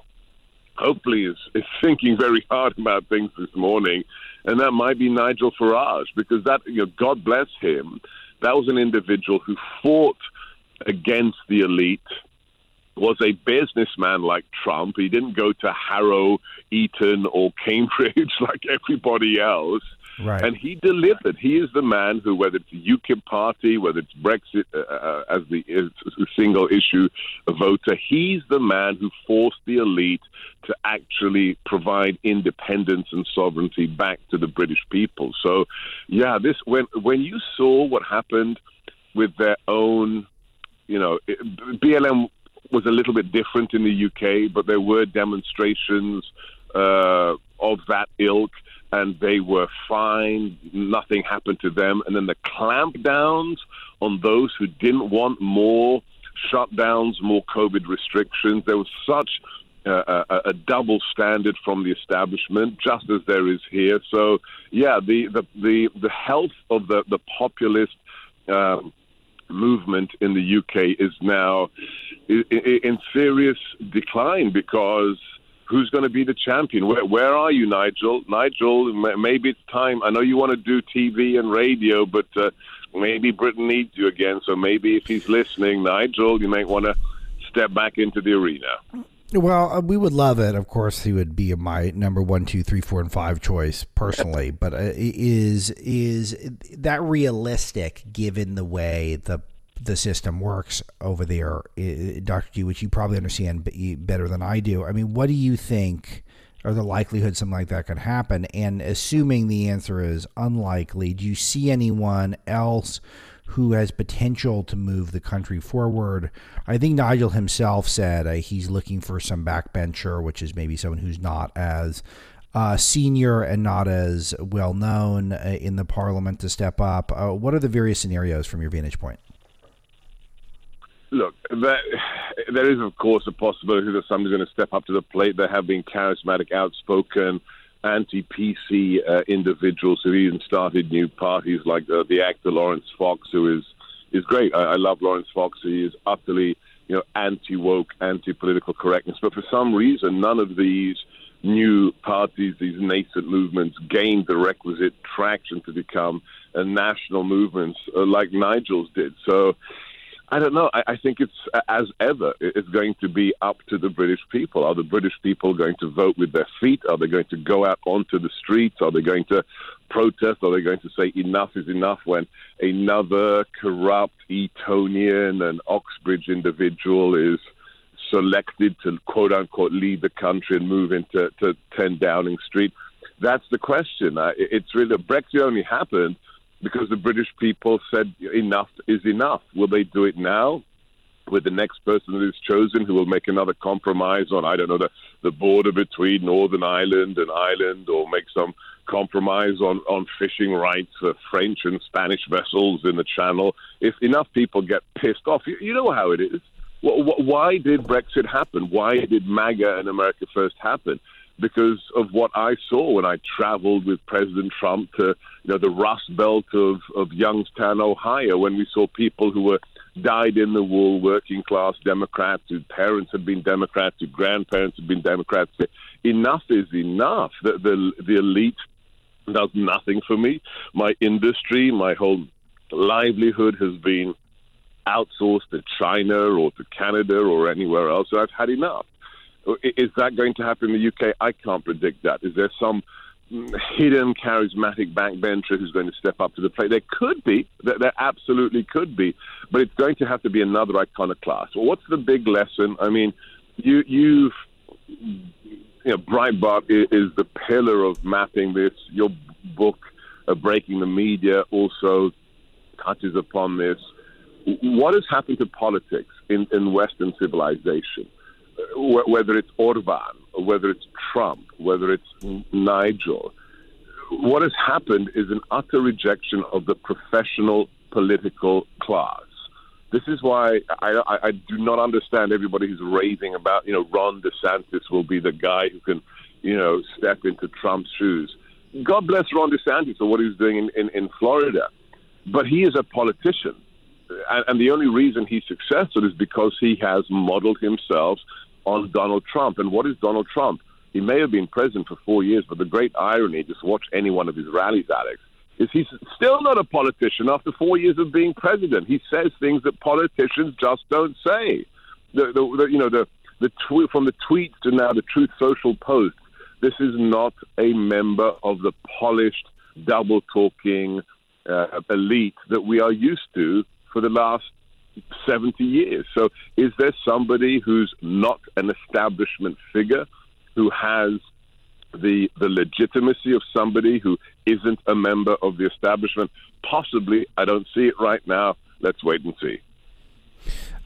hopefully is, is thinking very hard about things this morning, and that might be Nigel Farage, because that you know, God bless him, that was an individual who fought against the elite was a businessman like Trump. He didn't go to Harrow, Eton, or Cambridge [LAUGHS] like everybody else. Right. And he delivered. He is the man who, whether it's the UKIP party, whether it's Brexit uh, uh as the uh, single issue voter, he's the man who forced the elite to actually provide independence and sovereignty back to the British people. So, yeah, this when when you saw what happened with their own you know, BLM was a little bit different in the UK, but there were demonstrations uh, of that ilk, and they were fine. Nothing happened to them. And then the clampdowns on those who didn't want more shutdowns, more COVID restrictions. There was such a, a, double standard from the establishment, just as there is here. So, yeah, the the the, the health of the the populist. Um, movement in the UK is now in serious decline because who's going to be the champion? Where, where are you, Nigel? Nigel, maybe it's time. I know you want to do TV and radio, but uh, maybe Britain needs you again. So maybe if he's listening, Nigel, you might want to step back into the arena. Well, uh, we would love it. Of course, he would be my number one, two, three, four, and five choice personally. but uh, is is that realistic given the way the the system works over there, Dr. G, which you probably understand better than I do. I mean, what do you think are the likelihood something like that could happen? And assuming the answer is unlikely, do you see anyone else who has potential to move the country forward? I think Nigel himself said uh, he's looking for some backbencher, which is maybe someone who's not as uh, senior and not as well known uh, in the parliament to step up. Uh, what are the various scenarios from your vantage point? Look, there, there is, of course, a possibility that somebody's going to step up to the plate. There have been charismatic, outspoken, anti PC uh, individuals who even started new parties, like the actor Laurence Fox, who is, is great. I, I love Laurence Fox. He is utterly you know, anti woke, anti political correctness. But for some reason, none of these new parties, these nascent movements, gained the requisite traction to become national movements uh, like Nigel's did. So I don't know. I, I think it's as ever. It's going to be up to the British people. Are the British people going to vote with their feet? Are they going to go out onto the streets? Are they going to protest? Are they going to say enough is enough when another corrupt Etonian and Oxbridge individual is selected to quote unquote lead the country and move into to 10 Downing Street? That's the question. Uh, it's really Brexit only happened because the British people said enough is enough. Will they do it now? With the next person that is chosen, who will make another compromise on, I don't know, the, the border between Northern Ireland and Ireland, or make some compromise on, on fishing rights for French and Spanish vessels in the Channel. If enough people get pissed off, you, you know how it is. Why did Brexit happen? Why did MAGA and America First happen? Because of what I saw when I traveled with President Trump to you know the Rust Belt of, of Youngstown, Ohio, when we saw people who were dyed in the wool working class Democrats whose parents had been Democrats, whose grandparents had been Democrats. Enough is enough. The, the, the elite does nothing for me. My industry, my whole livelihood has been outsourced to China or to Canada or anywhere else. So I've had enough. Is that going to happen in the UK? I can't predict that. Is there some hidden charismatic backbencher who's going to step up to the plate? There could be. There, absolutely could be. But it's going to have to be another iconoclast. Well, what's the big lesson? I mean, you, you've you know, Breitbart is, the pillar of mapping this. Your book, uh, Breaking the Media, also touches upon this. What has happened to politics in, in Western civilization? Whether it's Orban, whether it's Trump, whether it's Nigel, what has happened is an utter rejection of the professional political class. This is why I, I, I do not understand everybody who's raving about, you know, Ron DeSantis will be the guy who can, you know, step into Trump's shoes. God bless Ron DeSantis for what he's doing in, in, in Florida. But he is a politician. And, and the only reason he's successful is because he has modeled himself on Donald Trump. And what is Donald Trump? He may have been president for four years, but the great irony, just watch any one of his rallies, Alex, is he's still not a politician after four years of being president. He says things that politicians just don't say. The, the, the you know, the, the tw- from the tweets to now the Truth Social post, this is not a member of the polished, double talking uh, elite that we are used to for the last 70 years. So, is there somebody who's not an establishment figure who has the the legitimacy of somebody who isn't a member of the establishment? Possibly. I don't see it right now. Let's wait and see.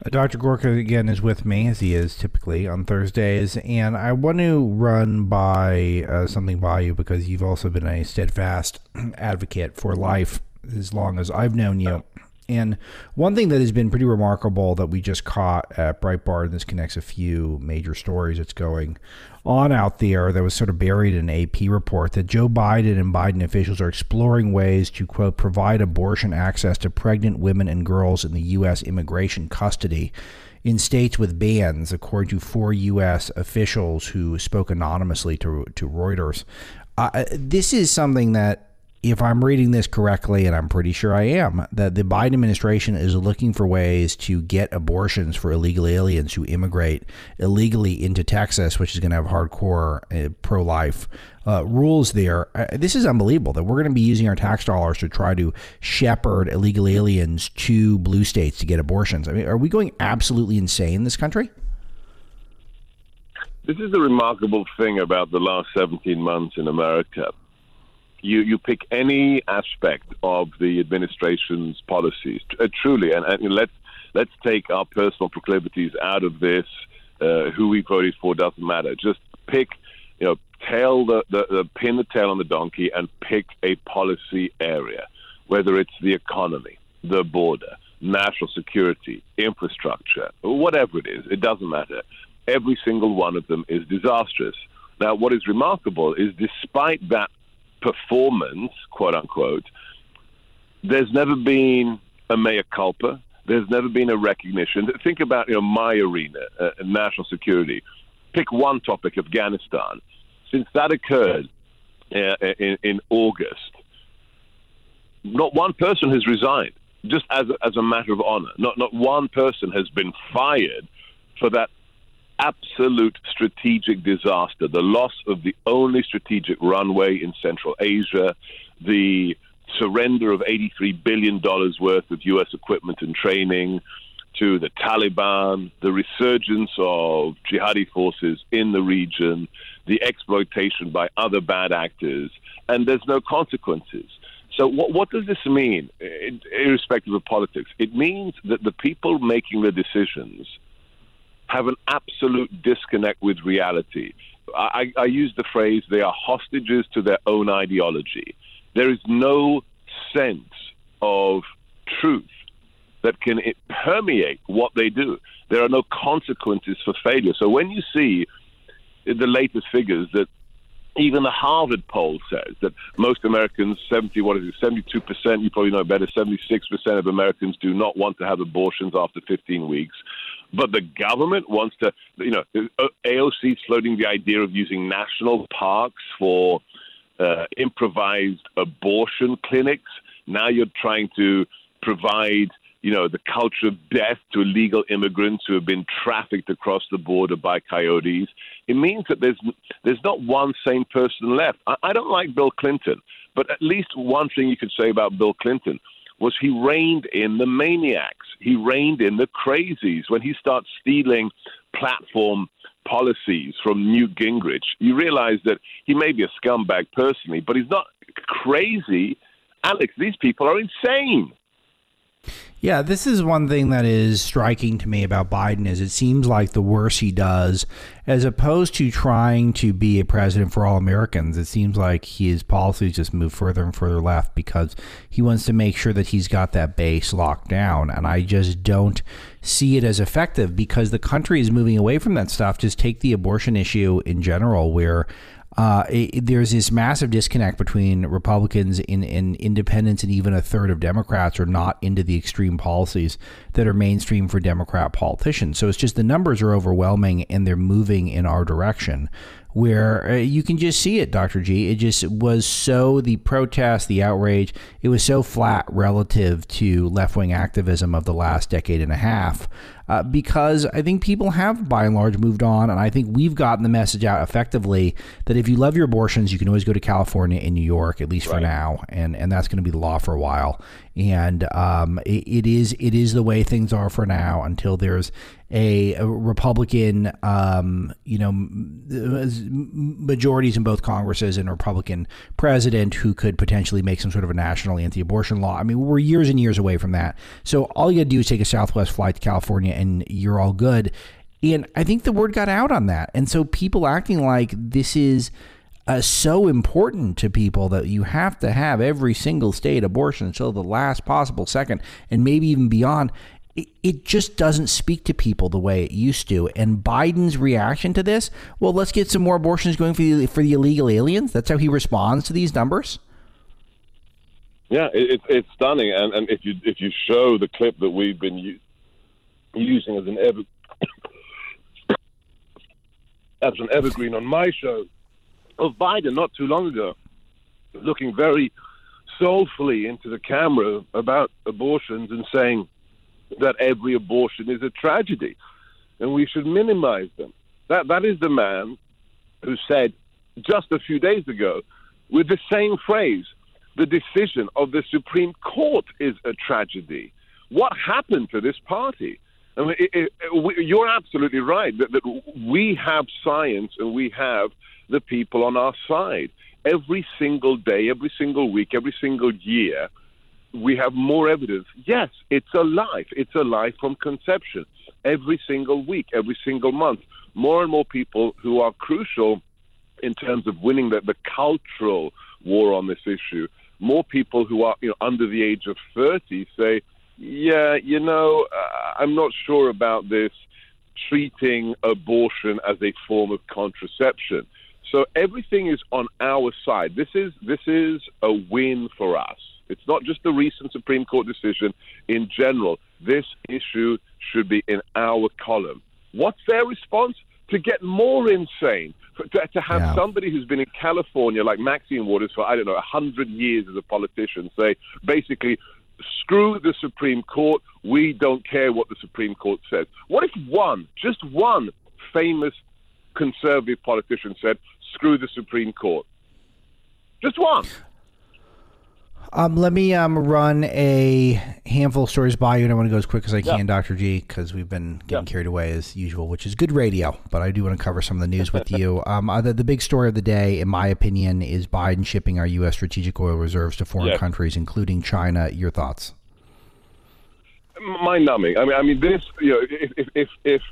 Uh, Dr. Gorka again is with me, as he is typically on Thursdays, and I want to run by uh, something by you because you've also been a steadfast [CLEARS THROAT] advocate for life as long as I've known you. And one thing that has been pretty remarkable that we just caught at Breitbart, and this connects a few major stories that's going on out there that was sort of buried in an AP report that Joe Biden and Biden officials are exploring ways to, quote, provide abortion access to pregnant women and girls in the U.S. immigration custody in states with bans, according to four U.S. officials who spoke anonymously to, to Reuters. Uh, this is something that if I'm reading this correctly, and I'm pretty sure I am, that the Biden administration is looking for ways to get abortions for illegal aliens who immigrate illegally into Texas, which is going to have hardcore uh, pro life uh, rules there. Uh, this is unbelievable that we're going to be using our tax dollars to try to shepherd illegal aliens to blue states to get abortions. I mean, are we going absolutely insane in this country? This is the remarkable thing about the last 17 months in America you, you pick any aspect of the administration's policies, uh, truly, and, and, let's let's take our personal proclivities out of this. Uh, who we voted for doesn't matter. Just pick, you know, tail the, the, the pin the tail on the donkey and pick a policy area, whether it's the economy, the border, national security, infrastructure, whatever it is. It doesn't matter. Every single one of them is disastrous. Now, what is remarkable is despite that performance, quote unquote, there's never been a mea culpa. There's never been a recognition. Think about you know my arena, uh, national security. Pick one topic, Afghanistan. Since that occurred uh, in, in August, not one person has resigned. Just as as a matter of honor, not not one person has been fired for that absolute strategic disaster, the loss of the only strategic runway in Central Asia, the surrender of $83 billion worth of U.S. equipment and training to the Taliban, the resurgence of jihadi forces in the region, the exploitation by other bad actors, and there's no consequences. So, what, what does this mean, irrespective of politics? It means that the people making the decisions have an absolute disconnect with reality. I, I use the phrase they are hostages to their own ideology. There is no sense of truth that can permeate what they do. There are no consequences for failure. So when you see the latest figures that even the Harvard poll says that most Americans, 70, what is it, 72%, you probably know better, 76% of Americans do not want to have abortions after 15 weeks. But the government wants to, you know, AOC floating the idea of using national parks for uh, improvised abortion clinics. Now you're trying to provide, you know, the culture of death to illegal immigrants who have been trafficked across the border by coyotes. It means that there's there's not one sane person left. I, I don't like Bill Clinton, but at least one thing you could say about Bill Clinton was he reined in the maniacs. He reined in the crazies. When he starts stealing platform policies from Newt Gingrich, you realize that he may be a scumbag personally, but he's not crazy. Alex, these people are insane. Yeah, this is one thing that is striking to me about Biden is it seems like the worse he does, as opposed to trying to be a president for all Americans, it seems like his policies just move further and further left because he wants to make sure that he's got that base locked down. And I just don't see it as effective because the country is moving away from that stuff. Just take the abortion issue in general, where uh, it, there's this massive disconnect between Republicans and, and, independents, and even a third of Democrats are not into the extreme policies that are mainstream for Democrat politicians. So it's just the numbers are overwhelming and they're moving in our direction where uh, you can just see it, Dr. G. It just was so the protest, the outrage, it was so flat relative to left wing activism of the last decade and a half. Uh, because I think people have, by and large, moved on. And I think we've gotten the message out effectively that if you love your abortions, you can always go to California and New York, at least right. for now. And, and that's going to be the law for a while and um, it, it is it is the way things are for now until there's a, a Republican, um, you know, majorities in both Congresses and a Republican president who could potentially make some sort of a national anti-abortion law. I mean, we're years and years away from that. So all you got to do is take a Southwest flight to California, and you're all good. And I think the word got out on that, and so people acting like this is uh, so important to people that you have to have every single state abortion until the last possible second and maybe even beyond. It, it just doesn't speak to people the way it used to. And Biden's reaction to this, well, let's get some more abortions going for the, for the illegal aliens. That's how he responds to these numbers. Yeah, it, it's stunning. And, and if you if you show the clip that we've been using as an ever [COUGHS] as an evergreen on my show, of Biden not too long ago, looking very soulfully into the camera about abortions and saying that every abortion is a tragedy and we should minimize them. That, that is the man who said just a few days ago, with the same phrase, the decision of the Supreme Court is a tragedy. What happened to this party? I mean, it, it, we, you're absolutely right that, that we have science and we have the people on our side. Every single day, every single week, every single year, we have more evidence. Yes, it's a life. It's a life from conception. Every single week, every single month, more and more people who are crucial in terms of winning the, the cultural war on this issue. More people who are you know, under the age of 30 say, yeah, you know, uh, I'm not sure about this treating abortion as a form of contraception. So everything is on our side. This is this is a win for us. It's not just the recent Supreme Court decision. In general, this issue should be in our column. What's their response? To get more insane, to, to have yeah. somebody who's been in California, like Maxine Waters, for I don't know, a hundred years as a politician, say basically screw the Supreme Court. We don't care what the Supreme Court says. What if one, just one famous conservative politician said, screw the Supreme Court? Just one. Um, let me um, run a handful of stories by you, and I want to go as quick as I can, yeah. Dr. G, because we've been getting yeah. carried away as usual, which is good radio, but I do want to cover some of the news with [LAUGHS] you. Um, uh, the, the, big story of the day, in my opinion, is Biden shipping our U.S. strategic oil reserves to foreign yes. countries, including China. Your thoughts? Mind numbing. I mean, I mean, this. You know, if if if if,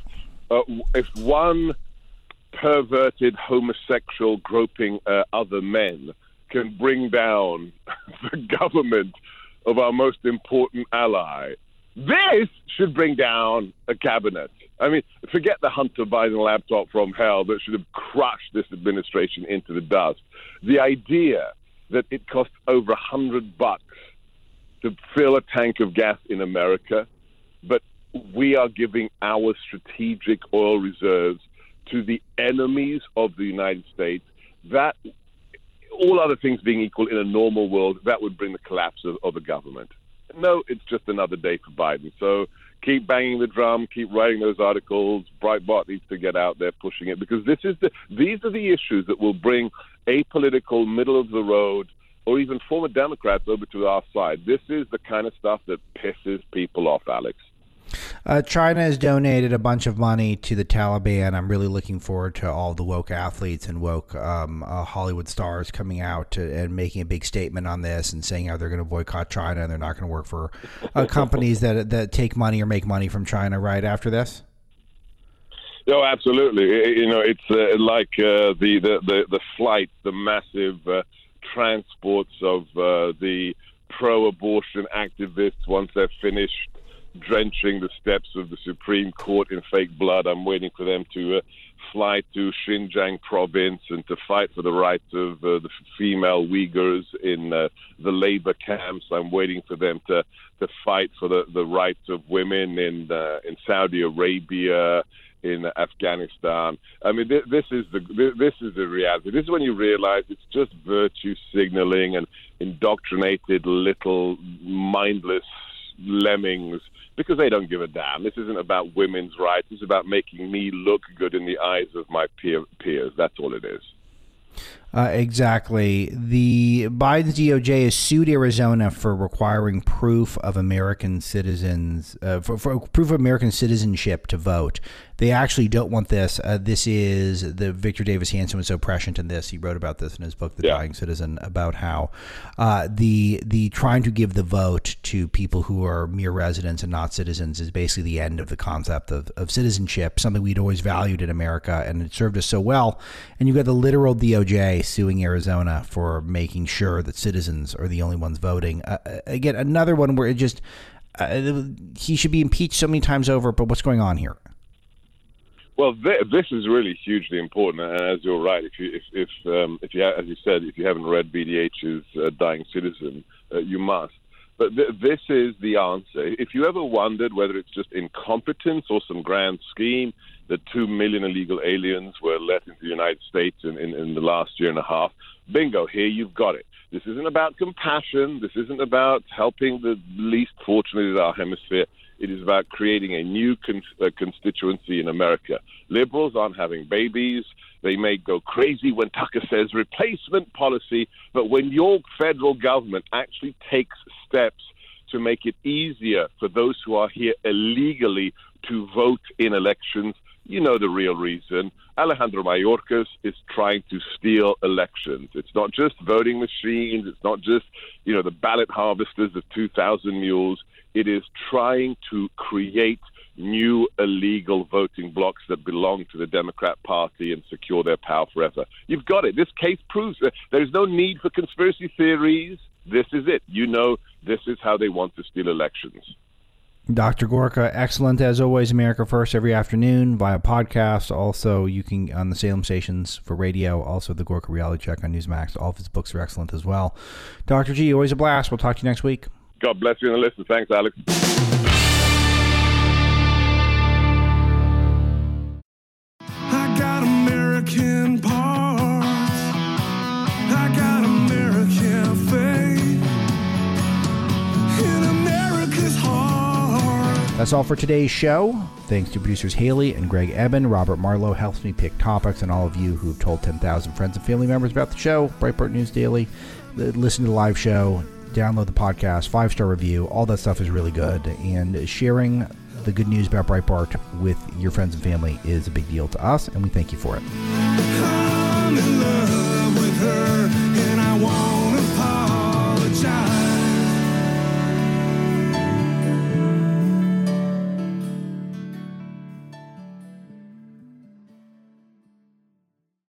uh, if one perverted homosexual groping uh, other men can bring down [LAUGHS] the government of our most important ally. This should bring down a cabinet. I mean, forget the Hunter Biden laptop from hell that should have crushed this administration into the dust. The idea that it costs over a hundred bucks to fill a tank of gas in America, but we are giving our strategic oil reserves to the enemies of the United States. That all other things being equal in a normal world, that would bring the collapse of, of the government. No, it's just another day for Biden. So keep banging the drum, keep writing those articles. Breitbart needs to get out there pushing it because this is the these are the issues that will bring apolitical, middle of the road, or even former Democrats over to our side. This is the kind of stuff that pisses people off, Alex. Uh, China has donated a bunch of money to the Taliban. I'm really looking forward to all the woke athletes and woke um, uh, Hollywood stars coming out to, and making a big statement on this and saying how they're going to boycott China and they're not going to work for uh, [LAUGHS] companies that that take money or make money from China. Right after this. No, absolutely. You know, it's uh, like uh, the, the, the the flight, the massive uh, transports of the pro-abortion activists once they're finished drenching the steps of the Supreme Court in fake blood. I'm waiting for them to uh, fly to Xinjiang province and to fight for the rights of uh, the female Uyghurs in uh, the labor camps. I'm waiting for them to, to fight for the, the rights of women in uh, in Saudi Arabia, in Afghanistan. I mean, this, this is the this is the reality. This is when you realize it's just virtue signaling and indoctrinated little mindless lemmings because they don't give a damn. This isn't about women's rights. It's about making me look good in the eyes of my peer, peers. That's all it is. Uh, exactly. The Biden's DOJ has sued Arizona for requiring proof of American citizens, uh, for, for, proof of American citizenship to vote. They actually don't want this. Uh, this is the Victor Davis Hanson was so prescient in this. He wrote about this in his book, The yeah. Dying Citizen, about how uh, the the trying to give the vote to people who are mere residents and not citizens is basically the end of the concept of, of citizenship, something we'd always valued in America, and it served us so well. And you've got the literal DOJ suing Arizona for making sure that citizens are the only ones voting. Uh, uh again, another one where it just uh, he should be impeached so many times over. But what's going on here? Well, th- this is really hugely important, and as you're right, if you if if, um, if you as you said, if you haven't read VDH's uh, Dying Citizen, uh, you must. But th- this is the answer. If you ever wondered whether it's just incompetence or some grand scheme that two million illegal aliens were let into the United States in, in, in the last year and a half, bingo, here you've got it. This isn't about compassion. This isn't about helping the least fortunate in our hemisphere. It is about creating a new con- uh, constituency in America. Liberals aren't having babies. They may go crazy when Tucker says replacement policy, but when your federal government actually takes steps to make it easier for those who are here illegally to vote in elections, you know the real reason. Alejandro Mayorkas is trying to steal elections. It's not just voting machines. It's not just, you know, the ballot harvesters of 2,000 mules. It is trying to create new illegal voting blocks that belong to the Democrat Party and secure their power forever. You've got it. This case proves that there's no need for conspiracy theories. This is it. You know, this is how they want to steal elections. Dr. Gorka, excellent as always. America First every afternoon via podcast. Also, you can on the Salem stations for radio. Also, the Gorka Reality Check on Newsmax. All of his books are excellent as well. Dr. G, always a blast. We'll talk to you next week. God bless you and listen. Thanks, Alex. I got American That's all for today's show. Thanks to producers Haley and Greg Eben. Robert Marlowe helps me pick topics, and all of you who've told 10,000 friends and family members about the show, Breitbart News Daily. Uh, listen to the live show, download the podcast, five star review. All that stuff is really good. And sharing the good news about Breitbart with your friends and family is a big deal to us, and we thank you for it.